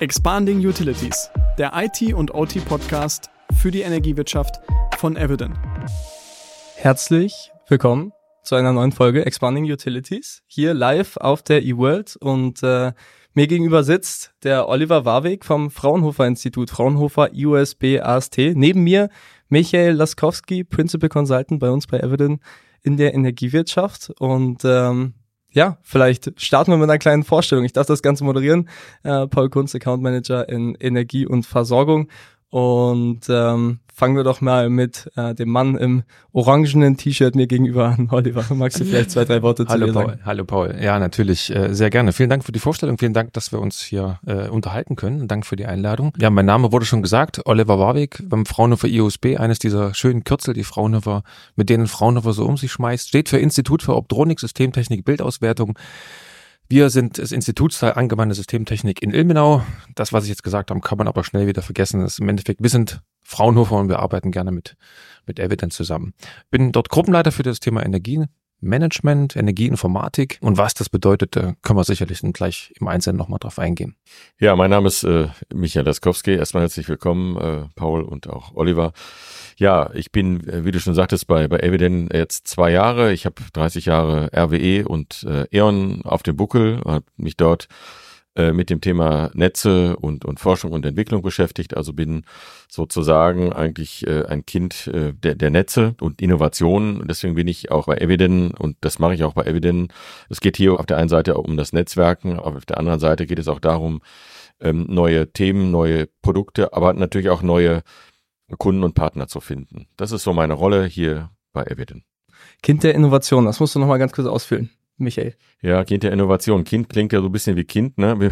Expanding Utilities, der IT- und OT-Podcast für die Energiewirtschaft von Eviden. Herzlich willkommen zu einer neuen Folge Expanding Utilities, hier live auf der eWorld und äh, mir gegenüber sitzt der Oliver Warwick vom Fraunhofer Institut, Fraunhofer IUSB AST. Neben mir Michael Laskowski, Principal Consultant bei uns bei Eviden in der Energiewirtschaft. Und ähm, ja, vielleicht starten wir mit einer kleinen Vorstellung. Ich darf das Ganze moderieren. Äh, Paul Kunz, Account Manager in Energie und Versorgung. Und ähm, fangen wir doch mal mit äh, dem Mann im orangenen T-Shirt mir gegenüber an. Oliver, magst du vielleicht zwei, drei Worte Hallo zu dir Paul. sagen? Hallo Paul. Ja, natürlich, äh, sehr gerne. Vielen Dank für die Vorstellung. Vielen Dank, dass wir uns hier äh, unterhalten können. Dank für die Einladung. Ja, mein Name wurde schon gesagt. Oliver Warwick beim Fraunhofer IOSB. Eines dieser schönen Kürzel, die Fraunhofer, mit denen Fraunhofer so um sich schmeißt. Steht für Institut für Optronik, Systemtechnik, Bildauswertung. Wir sind das Institutsteil Angewandte Systemtechnik in Ilmenau. Das, was ich jetzt gesagt habe, kann man aber schnell wieder vergessen. Das ist im Endeffekt, wir sind Fraunhofer und wir arbeiten gerne mit, mit Evident zusammen. Bin dort Gruppenleiter für das Thema Energiemanagement, Energieinformatik und was das bedeutet, da können wir sicherlich gleich im Einzelnen nochmal drauf eingehen. Ja, mein Name ist äh, Michael Laskowski. Erstmal herzlich willkommen, äh, Paul und auch Oliver. Ja, ich bin, äh, wie du schon sagtest, bei, bei Eviden jetzt zwei Jahre. Ich habe 30 Jahre RWE und äh, E.ON auf dem Buckel, habe mich dort äh, mit dem Thema Netze und, und Forschung und Entwicklung beschäftigt. Also bin sozusagen eigentlich äh, ein Kind äh, der, der Netze und Innovation. Deswegen bin ich auch bei Eviden und das mache ich auch bei Eviden. Es geht hier auf der einen Seite um das Netzwerken, aber auf der anderen Seite geht es auch darum, ähm, neue Themen, neue Produkte, aber natürlich auch neue Kunden und Partner zu finden. Das ist so meine Rolle hier bei Eviden. Kind der Innovation, das musst du nochmal ganz kurz ausfüllen. Michael. Ja, Kind der Innovation. Kind klingt ja so ein bisschen wie Kind, ne?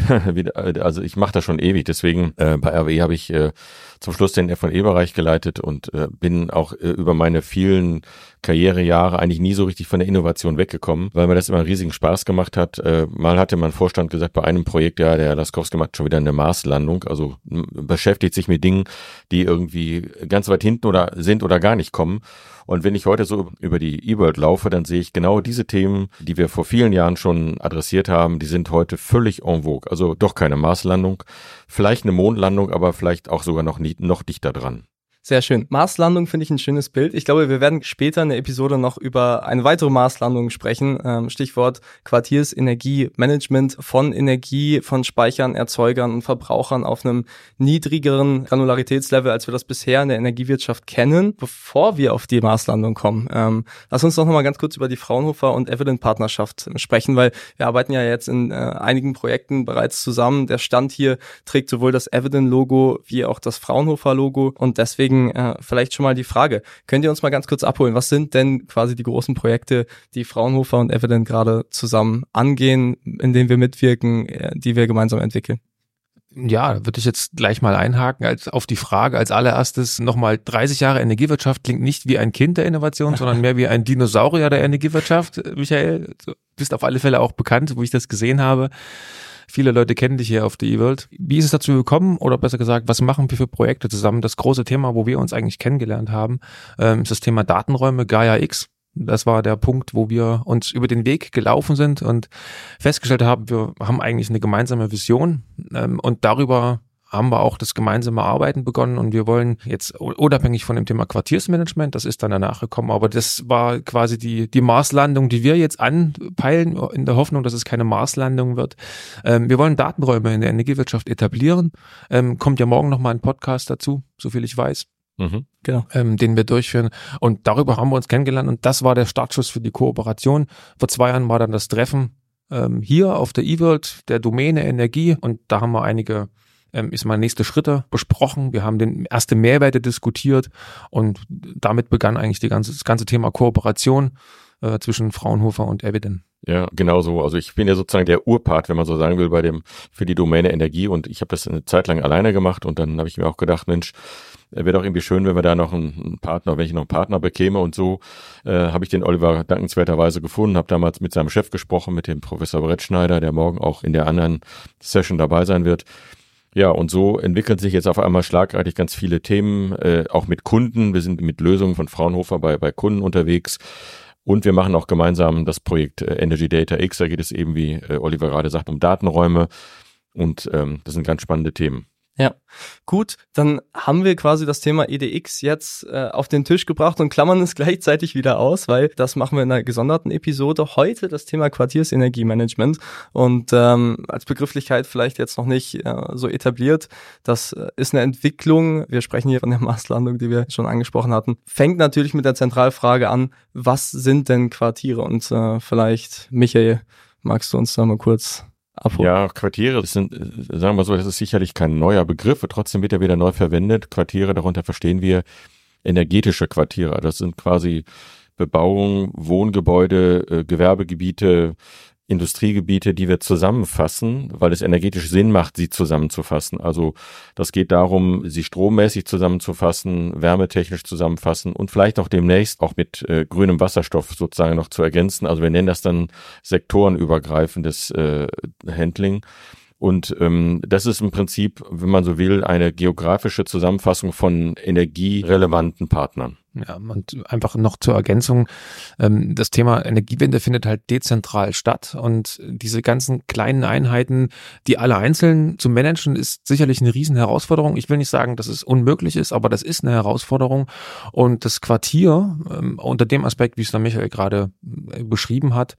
Also ich mache das schon ewig. Deswegen äh, bei RWE habe ich äh, zum Schluss den F&E-Bereich geleitet und äh, bin auch äh, über meine vielen Karrierejahre eigentlich nie so richtig von der Innovation weggekommen, weil mir das immer einen riesigen Spaß gemacht hat. Äh, mal hatte mein Vorstand gesagt, bei einem Projekt, ja, der Laskowski macht schon wieder eine Marslandung, also beschäftigt sich mit Dingen, die irgendwie ganz weit hinten oder sind oder gar nicht kommen. Und wenn ich heute so über die E-World laufe, dann sehe ich genau diese Themen, die wir vor vielen Jahren schon adressiert haben, die sind heute völlig en vogue. Also doch keine Marslandung, vielleicht eine Mondlandung, aber vielleicht auch sogar noch, nie, noch dichter dran. Sehr schön. Marslandung finde ich ein schönes Bild. Ich glaube, wir werden später in der Episode noch über eine weitere Marslandung sprechen. Ähm, Stichwort Quartiersenergiemanagement von Energie, von Speichern, Erzeugern und Verbrauchern auf einem niedrigeren Granularitätslevel, als wir das bisher in der Energiewirtschaft kennen. Bevor wir auf die Marslandung kommen, ähm, lass uns doch noch mal ganz kurz über die Fraunhofer und Evident Partnerschaft sprechen, weil wir arbeiten ja jetzt in äh, einigen Projekten bereits zusammen. Der Stand hier trägt sowohl das Evident Logo wie auch das Fraunhofer Logo und deswegen deswegen äh, vielleicht schon mal die Frage, könnt ihr uns mal ganz kurz abholen, was sind denn quasi die großen Projekte, die Fraunhofer und Evident gerade zusammen angehen, in denen wir mitwirken, äh, die wir gemeinsam entwickeln? Ja, würde ich jetzt gleich mal einhaken als auf die Frage als allererstes nochmal 30 Jahre Energiewirtschaft klingt nicht wie ein Kind der Innovation, sondern mehr wie ein Dinosaurier der Energiewirtschaft. Michael, du bist auf alle Fälle auch bekannt, wo ich das gesehen habe. Viele Leute kennen dich hier auf der E-World. Wie ist es dazu gekommen oder besser gesagt, was machen wir für Projekte zusammen? Das große Thema, wo wir uns eigentlich kennengelernt haben, ähm, ist das Thema Datenräume Gaia X. Das war der Punkt, wo wir uns über den Weg gelaufen sind und festgestellt haben, wir haben eigentlich eine gemeinsame Vision ähm, und darüber haben wir auch das gemeinsame Arbeiten begonnen und wir wollen jetzt unabhängig von dem Thema Quartiersmanagement, das ist dann danach gekommen, aber das war quasi die, die Marslandung, die wir jetzt anpeilen, in der Hoffnung, dass es keine Marslandung wird. Ähm, wir wollen Datenräume in der Energiewirtschaft etablieren. Ähm, kommt ja morgen nochmal ein Podcast dazu, so viel ich weiß. Mhm. Genau. Ähm, den wir durchführen. Und darüber haben wir uns kennengelernt und das war der Startschuss für die Kooperation. Vor zwei Jahren war dann das Treffen ähm, hier auf der E-World der Domäne Energie und da haben wir einige ähm, ist mal nächste Schritte besprochen. Wir haben den erste Mehrwerte diskutiert und damit begann eigentlich die ganze, das ganze Thema Kooperation äh, zwischen Fraunhofer und Eviden. Ja, genau so. Also ich bin ja sozusagen der Urpart, wenn man so sagen will, bei dem für die Domäne Energie und ich habe das eine Zeit lang alleine gemacht und dann habe ich mir auch gedacht, Mensch, wäre doch irgendwie schön, wenn wir da noch einen Partner, wenn ich noch einen Partner bekäme und so äh, habe ich den Oliver dankenswerterweise gefunden, habe damals mit seinem Chef gesprochen, mit dem Professor Brett Schneider, der morgen auch in der anderen Session dabei sein wird. Ja, und so entwickeln sich jetzt auf einmal schlagartig ganz viele Themen, äh, auch mit Kunden. Wir sind mit Lösungen von Fraunhofer bei, bei Kunden unterwegs. Und wir machen auch gemeinsam das Projekt äh, Energy Data X. Da geht es eben, wie äh, Oliver gerade sagt, um Datenräume. Und ähm, das sind ganz spannende Themen. Ja, gut, dann haben wir quasi das Thema EDX jetzt äh, auf den Tisch gebracht und klammern es gleichzeitig wieder aus, weil das machen wir in einer gesonderten Episode. Heute das Thema Quartiersenergiemanagement und ähm, als Begrifflichkeit vielleicht jetzt noch nicht äh, so etabliert. Das äh, ist eine Entwicklung, wir sprechen hier von der Marslandung, die wir schon angesprochen hatten, fängt natürlich mit der Zentralfrage an, was sind denn Quartiere? Und äh, vielleicht, Michael, magst du uns da mal kurz abholen. Ja, Quartiere sind, sagen wir so, das ist sicherlich kein neuer Begriff, trotzdem wird er wieder neu verwendet. Quartiere, darunter verstehen wir energetische Quartiere. Das sind quasi Bebauung, Wohngebäude, äh, Gewerbegebiete, Industriegebiete, die wir zusammenfassen, weil es energetisch Sinn macht, sie zusammenzufassen. Also das geht darum, sie strommäßig zusammenzufassen, wärmetechnisch zusammenfassen und vielleicht auch demnächst auch mit äh, grünem Wasserstoff sozusagen noch zu ergänzen. Also wir nennen das dann sektorenübergreifendes äh, Handling. Und ähm, das ist im Prinzip, wenn man so will, eine geografische Zusammenfassung von energierelevanten Partnern. Ja, und einfach noch zur Ergänzung, ähm, das Thema Energiewende findet halt dezentral statt und diese ganzen kleinen Einheiten, die alle einzeln zu managen, ist sicherlich eine riesen Herausforderung. Ich will nicht sagen, dass es unmöglich ist, aber das ist eine Herausforderung und das Quartier ähm, unter dem Aspekt, wie es der Michael gerade äh, beschrieben hat,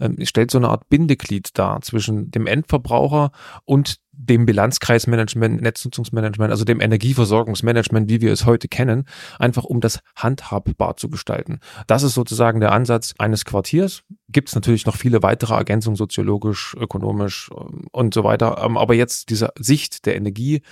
ähm, stellt so eine Art Bindeglied dar zwischen dem Endverbraucher und dem Bilanzkreismanagement, Netznutzungsmanagement, also dem Energieversorgungsmanagement, wie wir es heute kennen, einfach um das handhabbar zu gestalten. Das ist sozusagen der Ansatz eines Quartiers. Gibt es natürlich noch viele weitere Ergänzungen, soziologisch, ökonomisch ähm, und so weiter. Ähm, aber jetzt diese Sicht der Energie,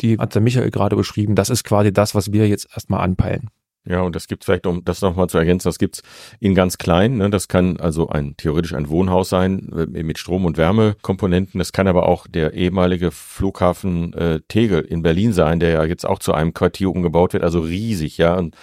die hat der Michael gerade beschrieben, das ist quasi das, was wir jetzt erstmal anpeilen. Ja, und das gibt vielleicht, um das nochmal zu ergänzen, das gibt's in ganz klein. Ne? Das kann also ein theoretisch ein Wohnhaus sein äh, mit Strom- und Wärmekomponenten. Das kann aber auch der ehemalige Flughafen äh, Tegel in Berlin sein, der ja jetzt auch zu einem Quartier umgebaut wird, also riesig, ja. Und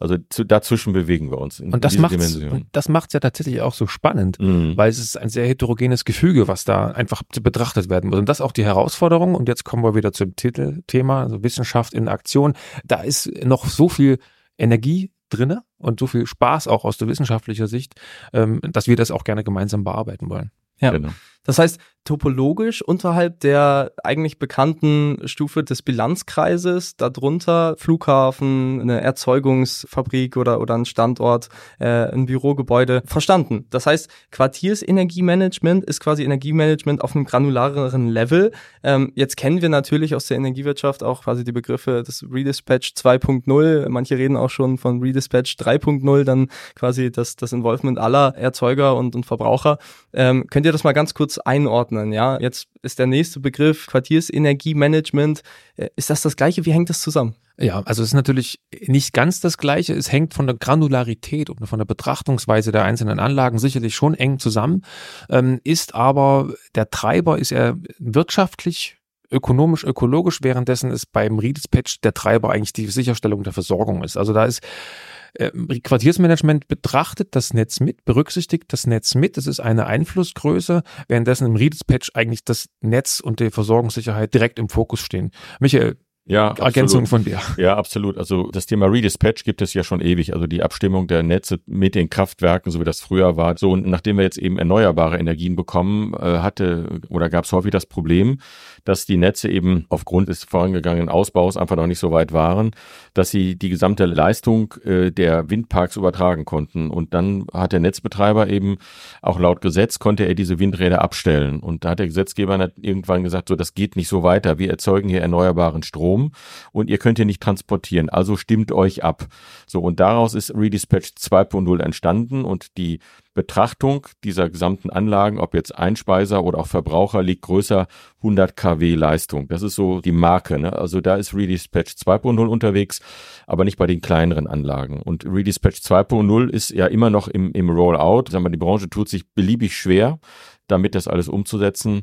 also zu, dazwischen bewegen wir uns. und das macht und das macht's ja tatsächlich auch so spannend, mhm. weil es ist ein sehr heterogenes Gefüge, was da einfach betrachtet werden muss. Und das ist auch die Herausforderung. Und jetzt kommen wir wieder zum Titelthema, also Wissenschaft in Aktion. Da ist noch so viel Energie drinne und so viel Spaß auch aus der wissenschaftlicher Sicht, ähm, dass wir das auch gerne gemeinsam bearbeiten wollen. Ja. Genau. Das heißt, topologisch unterhalb der eigentlich bekannten Stufe des Bilanzkreises, darunter Flughafen, eine Erzeugungsfabrik oder, oder ein Standort, äh, ein Bürogebäude, verstanden. Das heißt, Quartiersenergiemanagement ist quasi Energiemanagement auf einem granulareren Level. Ähm, jetzt kennen wir natürlich aus der Energiewirtschaft auch quasi die Begriffe des Redispatch 2.0. Manche reden auch schon von Redispatch 3.0, dann quasi das, das Involvement aller Erzeuger und, und Verbraucher. Ähm, könnt ihr das mal ganz kurz einordnen? Ja, jetzt ist der nächste Begriff Quartiersenergiemanagement. Äh, ist das das Gleiche? Wie hängt das zusammen? Ja, also es ist natürlich nicht ganz das Gleiche. Es hängt von der Granularität und von der Betrachtungsweise der einzelnen Anlagen sicherlich schon eng zusammen, ähm, ist aber der Treiber ist er wirtschaftlich ökonomisch, ökologisch, währenddessen ist beim Redispatch der Treiber eigentlich die Sicherstellung der Versorgung ist. Also da ist äh, Quartiersmanagement betrachtet das Netz mit, berücksichtigt das Netz mit. Das ist eine Einflussgröße, währenddessen im Redispatch eigentlich das Netz und die Versorgungssicherheit direkt im Fokus stehen. Michael, ja, Ergänzung von dir. Ja, absolut. Also das Thema Redispatch gibt es ja schon ewig. Also die Abstimmung der Netze mit den Kraftwerken, so wie das früher war. So, und nachdem wir jetzt eben erneuerbare Energien bekommen, äh, hatte oder gab es häufig das Problem, dass die Netze eben aufgrund des vorangegangenen Ausbaus einfach noch nicht so weit waren, dass sie die gesamte Leistung äh, der Windparks übertragen konnten. Und dann hat der Netzbetreiber eben auch laut Gesetz konnte er diese Windräder abstellen. Und da hat der Gesetzgeber irgendwann gesagt, so das geht nicht so weiter. Wir erzeugen hier erneuerbaren Strom und ihr könnt hier nicht transportieren. Also stimmt euch ab. So und daraus ist Redispatch 2.0 entstanden und die Betrachtung dieser gesamten Anlagen, ob jetzt Einspeiser oder auch Verbraucher, liegt größer 100 kW Leistung. Das ist so die Marke. Ne? Also da ist Redispatch 2.0 unterwegs, aber nicht bei den kleineren Anlagen. Und Redispatch 2.0 ist ja immer noch im, im Rollout. Sagen wir, die Branche tut sich beliebig schwer, damit das alles umzusetzen.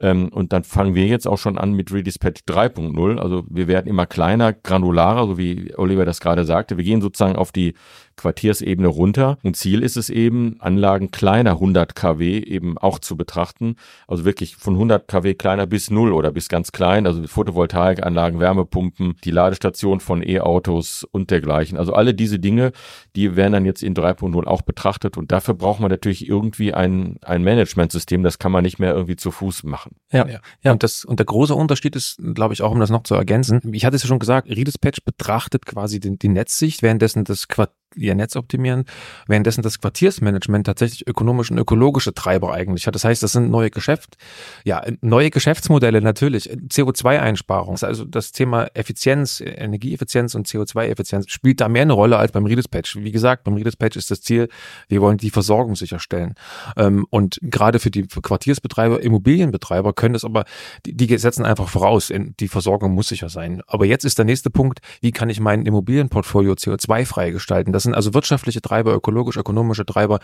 Ähm, und dann fangen wir jetzt auch schon an mit Redispatch 3.0. Also wir werden immer kleiner, granularer, so wie Oliver das gerade sagte. Wir gehen sozusagen auf die Quartiersebene runter. Und Ziel ist es eben, Anlagen kleiner 100 kW eben auch zu betrachten. Also wirklich von 100 kW kleiner bis null oder bis ganz klein. Also Photovoltaikanlagen, Wärmepumpen, die Ladestation von E-Autos und dergleichen. Also alle diese Dinge, die werden dann jetzt in 3.0 auch betrachtet. Und dafür braucht man natürlich irgendwie ein, ein Managementsystem. Das kann man nicht mehr irgendwie zu Fuß machen. Ja, ja. ja. Und, das, und der große Unterschied ist, glaube ich, auch um das noch zu ergänzen. Ich hatte es ja schon gesagt, Redispatch betrachtet quasi den, die Netzsicht, währenddessen das Quartier ihr Netz optimieren, währenddessen das Quartiersmanagement tatsächlich ökonomische und ökologische Treiber eigentlich hat. Das heißt, das sind neue Geschäft, ja, neue Geschäftsmodelle natürlich, CO2-Einsparung, also das Thema Effizienz, Energieeffizienz und CO2-Effizienz spielt da mehr eine Rolle als beim Redispatch. Wie gesagt, beim Redispatch ist das Ziel, wir wollen die Versorgung sicherstellen. Ähm, und gerade für die Quartiersbetreiber, Immobilienbetreiber können das aber, die setzen einfach voraus, die Versorgung muss sicher sein. Aber jetzt ist der nächste Punkt, wie kann ich mein Immobilienportfolio CO2-frei gestalten? Das sind also wirtschaftliche Treiber, ökologisch-ökonomische Treiber.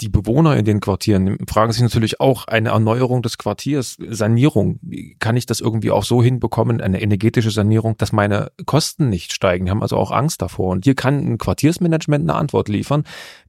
Die Bewohner in den Quartieren fragen sich natürlich auch eine Erneuerung des Quartiers, Sanierung. Kann ich das irgendwie auch so hinbekommen, eine energetische Sanierung, dass meine Kosten nicht steigen? Die haben also auch Angst davor. Und hier kann ein Quartiersmanagement eine Antwort liefern.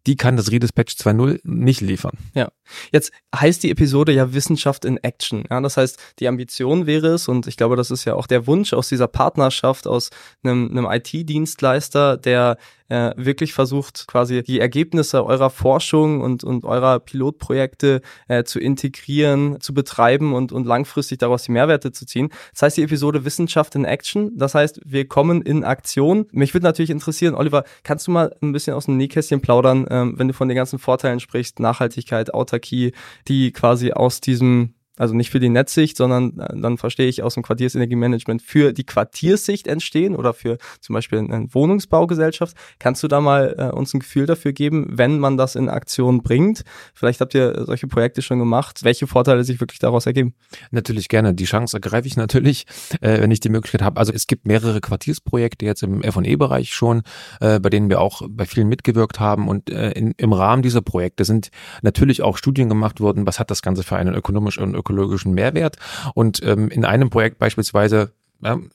Die kann das Redispatch 2.0 nicht liefern. Ja. Jetzt heißt die Episode ja Wissenschaft in Action. Ja, das heißt, die Ambition wäre es, und ich glaube, das ist ja auch der Wunsch aus dieser Partnerschaft aus einem, einem IT-Dienstleister, der äh, wirklich versucht, quasi die Ergebnisse eurer Forschung und, und eurer Pilotprojekte äh, zu integrieren, zu betreiben und, und langfristig daraus die Mehrwerte zu ziehen. Das heißt, die Episode Wissenschaft in Action. Das heißt, wir kommen in Aktion. Mich würde natürlich interessieren, Oliver, kannst du mal ein bisschen aus dem Nähkästchen plaudern, ähm, wenn du von den ganzen Vorteilen sprichst, Nachhaltigkeit, Autarkie, die quasi aus diesem also nicht für die Netzsicht, sondern äh, dann verstehe ich aus dem Quartiersenergiemanagement für die Quartierssicht entstehen oder für zum Beispiel eine Wohnungsbaugesellschaft. Kannst du da mal äh, uns ein Gefühl dafür geben, wenn man das in Aktion bringt? Vielleicht habt ihr solche Projekte schon gemacht, welche Vorteile sich wirklich daraus ergeben? Natürlich gerne. Die Chance ergreife ich natürlich, äh, wenn ich die Möglichkeit habe. Also es gibt mehrere Quartiersprojekte jetzt im F&E-Bereich schon, äh, bei denen wir auch bei vielen mitgewirkt haben und äh, in, im Rahmen dieser Projekte sind natürlich auch Studien gemacht worden, was hat das Ganze für einen ökonomischen ökologischen Mehrwert. Und ähm, in einem Projekt beispielsweise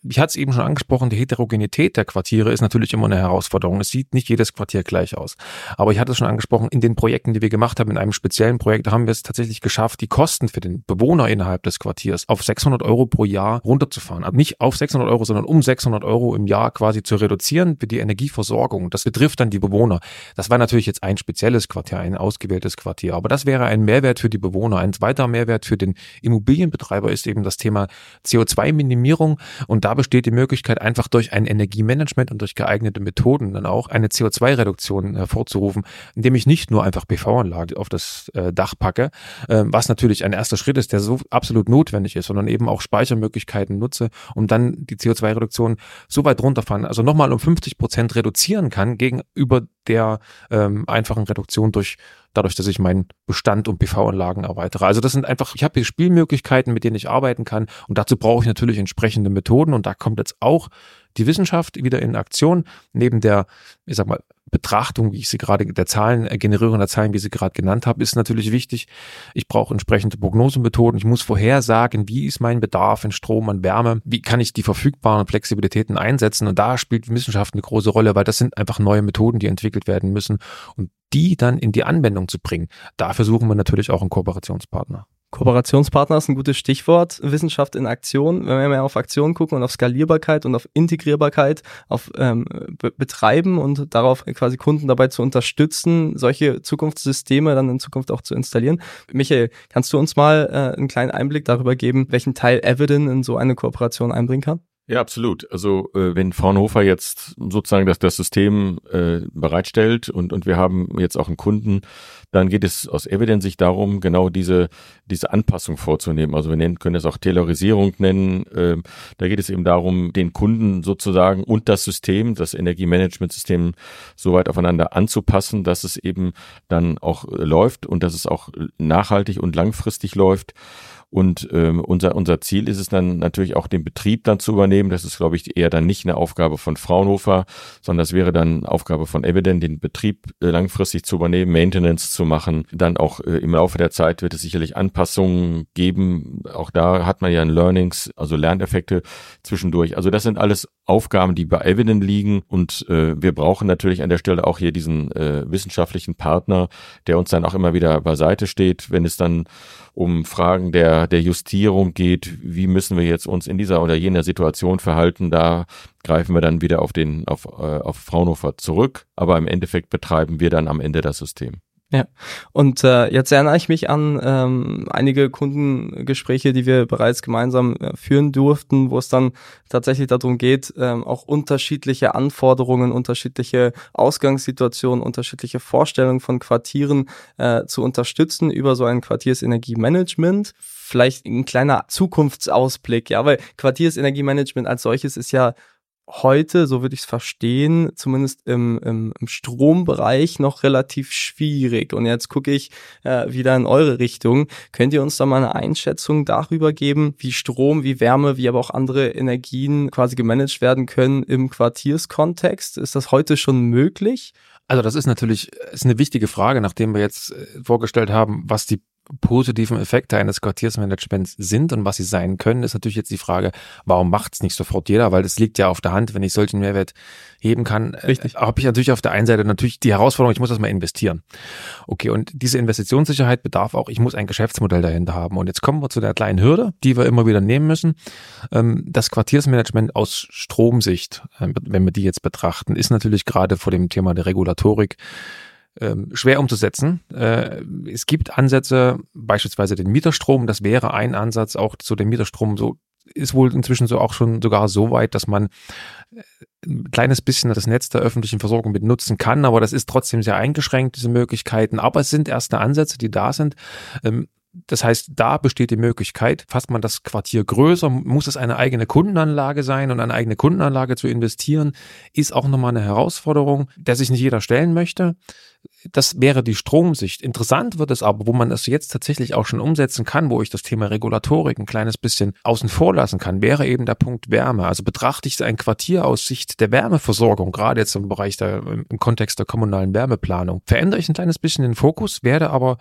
ich hatte es eben schon angesprochen, die Heterogenität der Quartiere ist natürlich immer eine Herausforderung. Es sieht nicht jedes Quartier gleich aus. Aber ich hatte es schon angesprochen, in den Projekten, die wir gemacht haben, in einem speziellen Projekt, haben wir es tatsächlich geschafft, die Kosten für den Bewohner innerhalb des Quartiers auf 600 Euro pro Jahr runterzufahren. Aber nicht auf 600 Euro, sondern um 600 Euro im Jahr quasi zu reduzieren für die Energieversorgung. Das betrifft dann die Bewohner. Das war natürlich jetzt ein spezielles Quartier, ein ausgewähltes Quartier. Aber das wäre ein Mehrwert für die Bewohner. Ein zweiter Mehrwert für den Immobilienbetreiber ist eben das Thema CO2-Minimierung. Und da besteht die Möglichkeit, einfach durch ein Energiemanagement und durch geeignete Methoden dann auch eine CO2-Reduktion hervorzurufen, indem ich nicht nur einfach PV-Anlage auf das äh, Dach packe, äh, was natürlich ein erster Schritt ist, der so absolut notwendig ist, sondern eben auch Speichermöglichkeiten nutze, um dann die CO2-Reduktion so weit runterfahren, also nochmal um 50 Prozent reduzieren kann gegenüber der ähm, einfachen Reduktion durch dadurch, dass ich meinen Bestand um PV-Anlagen erweitere. Also das sind einfach, ich habe hier Spielmöglichkeiten, mit denen ich arbeiten kann und dazu brauche ich natürlich entsprechende Methoden und da kommt jetzt auch die Wissenschaft wieder in Aktion, neben der, ich sag mal, Betrachtung, wie ich sie gerade, der Zahlen, äh, Generierung Zahlen, wie ich sie gerade genannt habe, ist natürlich wichtig. Ich brauche entsprechende Prognosemethoden. Ich muss vorhersagen, wie ist mein Bedarf in Strom, an Wärme, wie kann ich die verfügbaren Flexibilitäten einsetzen. Und da spielt Wissenschaft eine große Rolle, weil das sind einfach neue Methoden, die entwickelt werden müssen. Und die dann in die Anwendung zu bringen. Dafür suchen wir natürlich auch einen Kooperationspartner. Kooperationspartner ist ein gutes Stichwort. Wissenschaft in Aktion. Wenn wir mehr auf Aktion gucken und auf Skalierbarkeit und auf Integrierbarkeit, auf ähm, Be Betreiben und darauf quasi Kunden dabei zu unterstützen, solche Zukunftssysteme dann in Zukunft auch zu installieren. Michael, kannst du uns mal äh, einen kleinen Einblick darüber geben, welchen Teil Evident in so eine Kooperation einbringen kann? Ja, absolut. Also äh, wenn Fraunhofer jetzt sozusagen das, das System äh, bereitstellt und, und wir haben jetzt auch einen Kunden, dann geht es aus Evidence-Sicht darum, genau diese, diese Anpassung vorzunehmen. Also wir nennen, können es auch Taylorisierung nennen. Äh, da geht es eben darum, den Kunden sozusagen und das System, das Energiemanagementsystem so weit aufeinander anzupassen, dass es eben dann auch läuft und dass es auch nachhaltig und langfristig läuft. Und ähm, unser, unser Ziel ist es dann natürlich auch den Betrieb dann zu übernehmen. Das ist, glaube ich, eher dann nicht eine Aufgabe von Fraunhofer, sondern das wäre dann Aufgabe von Evident, den Betrieb äh, langfristig zu übernehmen, Maintenance zu machen. Dann auch äh, im Laufe der Zeit wird es sicherlich Anpassungen geben. Auch da hat man ja ein Learnings, also Lerneffekte zwischendurch. Also das sind alles Aufgaben, die bei Evident liegen und äh, wir brauchen natürlich an der Stelle auch hier diesen äh, wissenschaftlichen Partner, der uns dann auch immer wieder beiseite steht, wenn es dann um Fragen der, der Justierung geht, wie müssen wir jetzt uns in dieser oder jener Situation verhalten, da greifen wir dann wieder auf den, auf, äh, auf Fraunhofer zurück, aber im Endeffekt betreiben wir dann am Ende das System. Ja, und äh, jetzt erinnere ich mich an ähm, einige Kundengespräche, die wir bereits gemeinsam äh, führen durften, wo es dann tatsächlich darum geht, ähm, auch unterschiedliche Anforderungen, unterschiedliche Ausgangssituationen, unterschiedliche Vorstellungen von Quartieren äh, zu unterstützen über so ein Quartiersenergiemanagement. Vielleicht ein kleiner Zukunftsausblick, ja, weil Quartiersenergiemanagement als solches ist ja heute, so würde ich es verstehen, zumindest im, im, im Strombereich noch relativ schwierig. Und jetzt gucke ich äh, wieder in eure Richtung. Könnt ihr uns da mal eine Einschätzung darüber geben, wie Strom, wie Wärme, wie aber auch andere Energien quasi gemanagt werden können im Quartierskontext? Ist das heute schon möglich? Also das ist natürlich ist eine wichtige Frage, nachdem wir jetzt äh, vorgestellt haben, was die positiven Effekte eines Quartiersmanagements sind und was sie sein können, ist natürlich jetzt die Frage, warum macht es nicht sofort jeder? Weil das liegt ja auf der Hand, wenn ich solchen Mehrwert heben kann, Richtig. Äh, habe ich natürlich auf der einen Seite natürlich die Herausforderung, ich muss das mal investieren. Okay, und diese Investitionssicherheit bedarf auch, ich muss ein Geschäftsmodell dahinter haben. Und jetzt kommen wir zu der kleinen Hürde, die wir immer wieder nehmen müssen. Ähm, das Quartiersmanagement aus Stromsicht, äh, wenn wir die jetzt betrachten, ist natürlich gerade vor dem Thema der Regulatorik ähm, schwer umzusetzen. Äh, es gibt Ansätze, beispielsweise den Mieterstrom, das wäre ein Ansatz, auch zu dem Mieterstrom so ist wohl inzwischen so auch schon sogar so weit, dass man äh, ein kleines bisschen das Netz der öffentlichen Versorgung mit nutzen kann, aber das ist trotzdem sehr eingeschränkt, diese Möglichkeiten. Aber es sind erste Ansätze, die da sind. Ähm, das heißt, da besteht die Möglichkeit, fasst man das Quartier größer, muss es eine eigene Kundenanlage sein und eine eigene Kundenanlage zu investieren, ist auch nochmal eine Herausforderung, der sich nicht jeder stellen möchte. Das wäre die Stromsicht. Interessant wird es aber, wo man das jetzt tatsächlich auch schon umsetzen kann, wo ich das Thema Regulatorik ein kleines bisschen außen vor lassen kann, wäre eben der Punkt Wärme. Also betrachte ich ein Quartier aus Sicht der Wärmeversorgung, gerade jetzt im Bereich der, im Kontext der kommunalen Wärmeplanung, verändere ich ein kleines bisschen den Fokus, werde aber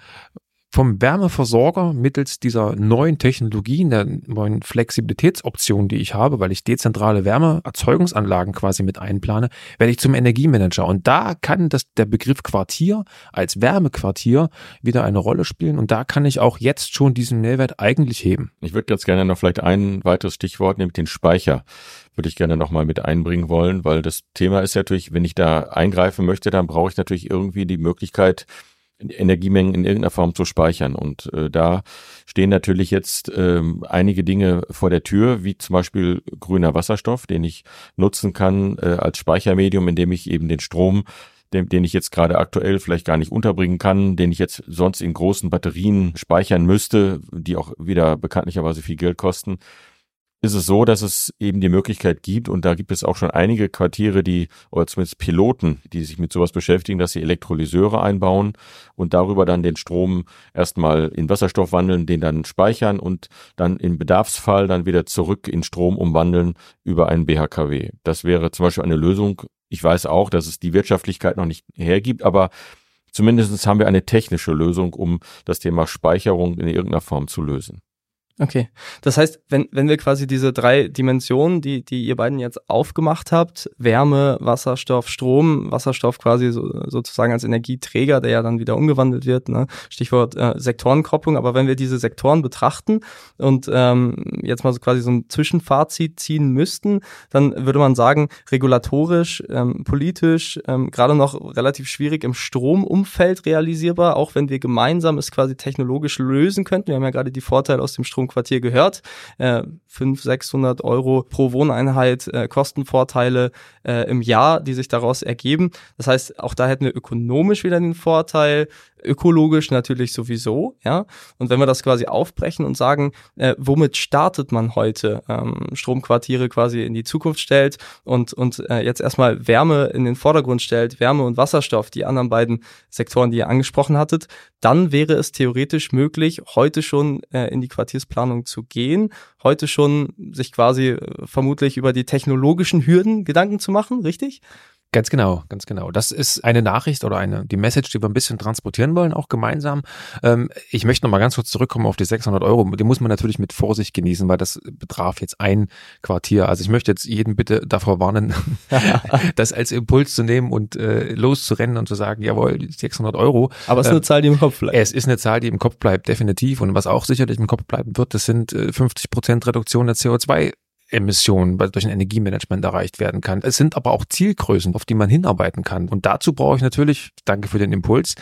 vom Wärmeversorger mittels dieser neuen Technologien, der neuen Flexibilitätsoption, die ich habe, weil ich dezentrale Wärmeerzeugungsanlagen quasi mit einplane, werde ich zum Energiemanager. Und da kann das, der Begriff Quartier als Wärmequartier wieder eine Rolle spielen. Und da kann ich auch jetzt schon diesen Mehrwert eigentlich heben. Ich würde ganz gerne noch vielleicht ein weiteres Stichwort, nämlich den Speicher würde ich gerne nochmal mit einbringen wollen, weil das Thema ist natürlich, wenn ich da eingreifen möchte, dann brauche ich natürlich irgendwie die Möglichkeit, Energiemengen in irgendeiner Form zu speichern. Und äh, da stehen natürlich jetzt ähm, einige Dinge vor der Tür, wie zum Beispiel grüner Wasserstoff, den ich nutzen kann äh, als Speichermedium, indem ich eben den Strom den, den ich jetzt gerade aktuell vielleicht gar nicht unterbringen kann, den ich jetzt sonst in großen Batterien speichern müsste, die auch wieder bekanntlicherweise viel Geld kosten, ist es so, dass es eben die Möglichkeit gibt, und da gibt es auch schon einige Quartiere, die, oder zumindest Piloten, die sich mit sowas beschäftigen, dass sie Elektrolyseure einbauen und darüber dann den Strom erstmal in Wasserstoff wandeln, den dann speichern und dann im Bedarfsfall dann wieder zurück in Strom umwandeln über einen BHKW. Das wäre zum Beispiel eine Lösung. Ich weiß auch, dass es die Wirtschaftlichkeit noch nicht hergibt, aber zumindest haben wir eine technische Lösung, um das Thema Speicherung in irgendeiner Form zu lösen. Okay. Das heißt, wenn, wenn wir quasi diese drei Dimensionen, die, die ihr beiden jetzt aufgemacht habt, Wärme, Wasserstoff, Strom, Wasserstoff quasi so, sozusagen als Energieträger, der ja dann wieder umgewandelt wird, ne? Stichwort äh, Sektorenkopplung, aber wenn wir diese Sektoren betrachten und ähm, jetzt mal so quasi so ein Zwischenfazit ziehen müssten, dann würde man sagen, regulatorisch, ähm, politisch, ähm, gerade noch relativ schwierig im Stromumfeld realisierbar, auch wenn wir gemeinsam es quasi technologisch lösen könnten. Wir haben ja gerade die Vorteile aus dem Strom Quartier gehört. Äh, 500, 600 Euro pro Wohneinheit äh, Kostenvorteile äh, im Jahr, die sich daraus ergeben. Das heißt, auch da hätten wir ökonomisch wieder den Vorteil, ökologisch natürlich sowieso, ja. Und wenn wir das quasi aufbrechen und sagen, äh, womit startet man heute, ähm, Stromquartiere quasi in die Zukunft stellt und, und äh, jetzt erstmal Wärme in den Vordergrund stellt, Wärme und Wasserstoff, die anderen beiden Sektoren, die ihr angesprochen hattet, dann wäre es theoretisch möglich, heute schon äh, in die Quartiersplanung Quartiersplanung zu gehen, heute schon sich quasi äh, vermutlich über die technologischen Hürden Gedanken zu machen, richtig? Ganz genau, ganz genau. Das ist eine Nachricht oder eine die Message, die wir ein bisschen transportieren wollen, auch gemeinsam. Ähm, ich möchte noch mal ganz kurz zurückkommen auf die 600 Euro. Die muss man natürlich mit Vorsicht genießen, weil das betraf jetzt ein Quartier. Also ich möchte jetzt jeden bitte davor warnen, das als Impuls zu nehmen und äh, loszurennen und zu sagen, jawohl, 600 Euro. Aber es ist eine ähm, Zahl, die im Kopf bleibt. Es ist eine Zahl, die im Kopf bleibt, definitiv. Und was auch sicherlich im Kopf bleiben wird, das sind äh, 50 Prozent Reduktion der CO2 Emissionen durch ein Energiemanagement erreicht werden kann. Es sind aber auch Zielgrößen, auf die man hinarbeiten kann. Und dazu brauche ich natürlich, danke für den Impuls,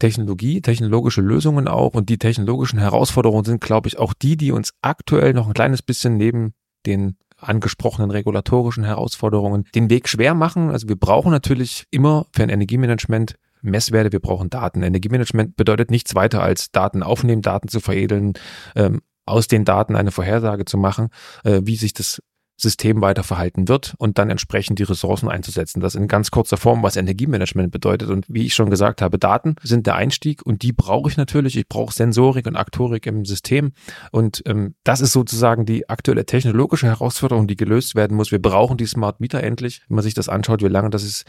Technologie, technologische Lösungen auch. Und die technologischen Herausforderungen sind, glaube ich, auch die, die uns aktuell noch ein kleines bisschen neben den angesprochenen regulatorischen Herausforderungen den Weg schwer machen. Also wir brauchen natürlich immer für ein Energiemanagement Messwerte, wir brauchen Daten. Energiemanagement bedeutet nichts weiter als Daten aufnehmen, Daten zu veredeln, ähm, aus den Daten eine Vorhersage zu machen, äh, wie sich das System weiter verhalten wird und dann entsprechend die Ressourcen einzusetzen. Das in ganz kurzer Form, was Energiemanagement bedeutet. Und wie ich schon gesagt habe, Daten sind der Einstieg und die brauche ich natürlich. Ich brauche Sensorik und Aktorik im System. Und ähm, das ist sozusagen die aktuelle technologische Herausforderung, die gelöst werden muss. Wir brauchen die Smart Meter endlich. Wenn man sich das anschaut, wie lange das ist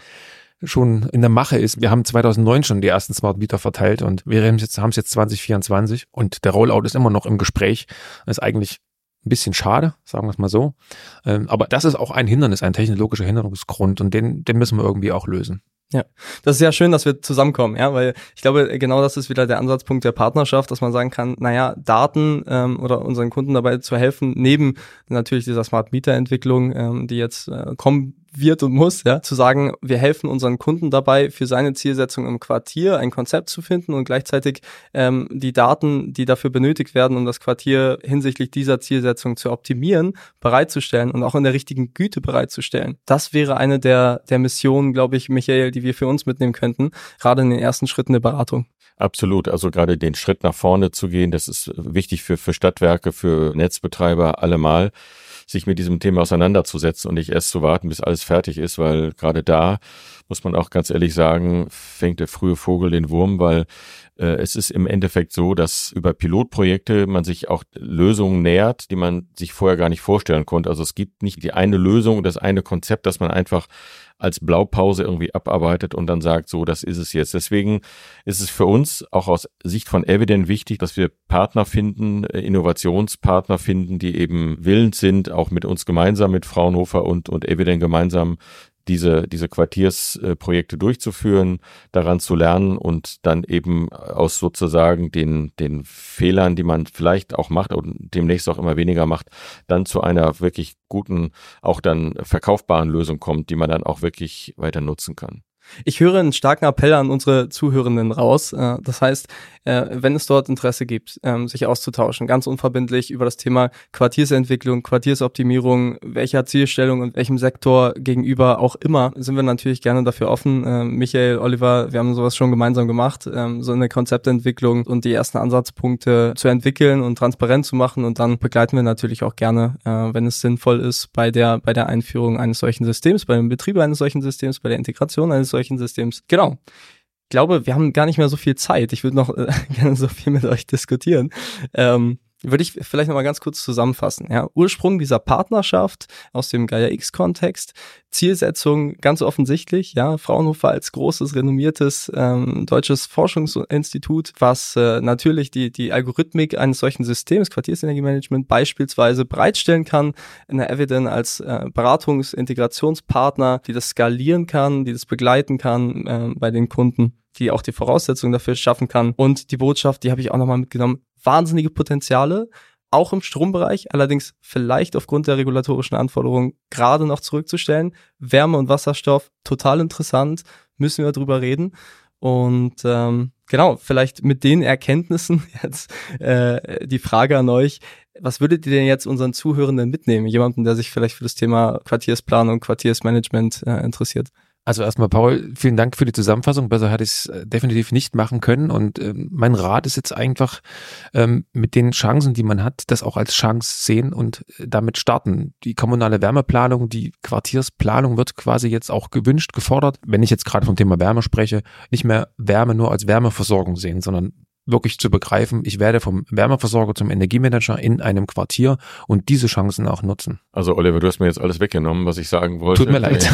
schon in der Mache ist. Wir haben 2009 schon die ersten Smart Meter verteilt und wir haben es jetzt, haben es jetzt 2024 und der Rollout ist immer noch im Gespräch. Das ist eigentlich ein bisschen schade, sagen wir es mal so. Ähm, aber das ist auch ein Hindernis, ein technologischer Hinderungsgrund und den, den müssen wir irgendwie auch lösen. Ja, das ist ja schön, dass wir zusammenkommen, ja, weil ich glaube, genau das ist wieder der Ansatzpunkt der Partnerschaft, dass man sagen kann, naja, Daten ähm, oder unseren Kunden dabei zu helfen, neben natürlich dieser Smart Meter Entwicklung, ähm, die jetzt äh, kommen wird und muss, ja, zu sagen, wir helfen unseren Kunden dabei, für seine Zielsetzung im Quartier ein Konzept zu finden und gleichzeitig ähm, die Daten, die dafür benötigt werden, um das Quartier hinsichtlich dieser Zielsetzung zu optimieren, bereitzustellen und auch in der richtigen Güte bereitzustellen. Das wäre eine der, der Missionen, glaube ich, Michael, die wir für uns mitnehmen könnten, gerade in den ersten Schritten der Beratung. Absolut. Also gerade den Schritt nach vorne zu gehen, das ist wichtig für, für Stadtwerke, für Netzbetreiber allemal sich mit diesem Thema auseinanderzusetzen und nicht erst zu warten, bis alles fertig ist, weil gerade da muss man auch ganz ehrlich sagen, fängt der frühe Vogel den Wurm, weil äh, es ist im Endeffekt so, dass über Pilotprojekte man sich auch Lösungen nähert, die man sich vorher gar nicht vorstellen konnte. Also es gibt nicht die eine Lösung, das eine Konzept, das man einfach als Blaupause irgendwie abarbeitet und dann sagt, so, das ist es jetzt. Deswegen ist es für uns auch aus Sicht von Evident wichtig, dass wir Partner finden, äh, Innovationspartner finden, die eben willens sind, auch mit uns gemeinsam, mit Fraunhofer und, und Evident gemeinsam diese, diese Quartiersprojekte durchzuführen, daran zu lernen und dann eben aus sozusagen den, den Fehlern, die man vielleicht auch macht und demnächst auch immer weniger macht, dann zu einer wirklich guten, auch dann verkaufbaren Lösung kommt, die man dann auch wirklich weiter nutzen kann. Ich höre einen starken Appell an unsere Zuhörenden raus. Äh, das heißt, äh, wenn es dort Interesse gibt, ähm, sich auszutauschen, ganz unverbindlich über das Thema Quartiersentwicklung, Quartiersoptimierung, welcher Zielstellung und welchem Sektor gegenüber auch immer, sind wir natürlich gerne dafür offen. Ähm, Michael, Oliver, wir haben sowas schon gemeinsam gemacht, ähm, so eine Konzeptentwicklung und die ersten Ansatzpunkte zu entwickeln und transparent zu machen und dann begleiten wir natürlich auch gerne, äh, wenn es sinnvoll ist, bei der, bei der Einführung eines solchen Systems, bei dem Betrieb eines solchen Systems, bei der Integration eines solchen Systems. Genau. Ich glaube, wir haben gar nicht mehr so viel Zeit. Ich würde noch äh, gerne so viel mit euch diskutieren. Ähm, würde ich vielleicht noch mal ganz kurz zusammenfassen. Ja, Ursprung dieser Partnerschaft aus dem Gaia X-Kontext, Zielsetzung ganz offensichtlich. Ja, Fraunhofer als großes renommiertes ähm, deutsches Forschungsinstitut, was äh, natürlich die die Algorithmik eines solchen Systems Quartiersenergiemanagement beispielsweise bereitstellen kann in der Evident als äh, Beratungsintegrationspartner, die das skalieren kann, die das begleiten kann äh, bei den Kunden die auch die Voraussetzungen dafür schaffen kann. Und die Botschaft, die habe ich auch nochmal mitgenommen, wahnsinnige Potenziale, auch im Strombereich, allerdings vielleicht aufgrund der regulatorischen Anforderungen gerade noch zurückzustellen. Wärme und Wasserstoff, total interessant, müssen wir drüber reden. Und ähm, genau, vielleicht mit den Erkenntnissen jetzt äh, die Frage an euch, was würdet ihr denn jetzt unseren Zuhörenden mitnehmen? Jemanden, der sich vielleicht für das Thema Quartiersplanung, Quartiersmanagement äh, interessiert? Also erstmal, Paul, vielen Dank für die Zusammenfassung. Besser hätte ich es äh, definitiv nicht machen können. Und ähm, mein Rat ist jetzt einfach, ähm, mit den Chancen, die man hat, das auch als Chance sehen und äh, damit starten. Die kommunale Wärmeplanung, die Quartiersplanung wird quasi jetzt auch gewünscht, gefordert. Wenn ich jetzt gerade vom Thema Wärme spreche, nicht mehr Wärme nur als Wärmeversorgung sehen, sondern wirklich zu begreifen, ich werde vom Wärmeversorger zum Energiemanager in einem Quartier und diese Chancen auch nutzen. Also Oliver, du hast mir jetzt alles weggenommen, was ich sagen wollte. Tut mir leid.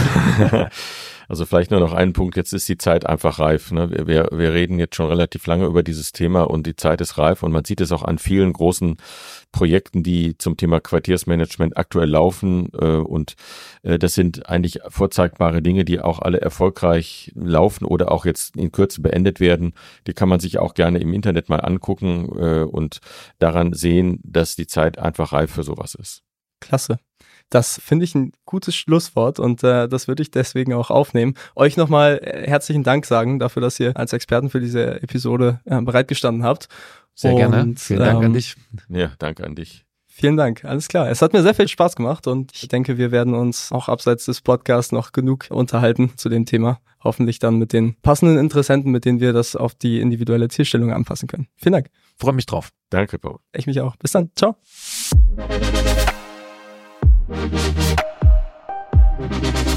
Also vielleicht nur noch einen Punkt, jetzt ist die Zeit einfach reif. Ne? Wir, wir reden jetzt schon relativ lange über dieses Thema und die Zeit ist reif und man sieht es auch an vielen großen Projekten, die zum Thema Quartiersmanagement aktuell laufen. Äh, und äh, das sind eigentlich vorzeigbare Dinge, die auch alle erfolgreich laufen oder auch jetzt in Kürze beendet werden. Die kann man sich auch gerne im Internet mal angucken äh, und daran sehen, dass die Zeit einfach reif für sowas ist. Klasse. Das finde ich ein gutes Schlusswort und äh, das würde ich deswegen auch aufnehmen. Euch nochmal äh, herzlichen Dank sagen dafür, dass ihr als Experten für diese Episode äh, bereitgestanden habt. Sehr und, gerne. Vielen Dank ähm, an dich. Ja, danke an dich. Vielen Dank, alles klar. Es hat mir sehr viel Spaß gemacht und ich denke, wir werden uns auch abseits des Podcasts noch genug unterhalten zu dem Thema. Hoffentlich dann mit den passenden Interessenten, mit denen wir das auf die individuelle Zielstellung anpassen können. Vielen Dank. Freue mich drauf. Danke, Paul. Ich mich auch. Bis dann. Ciao. We'll be.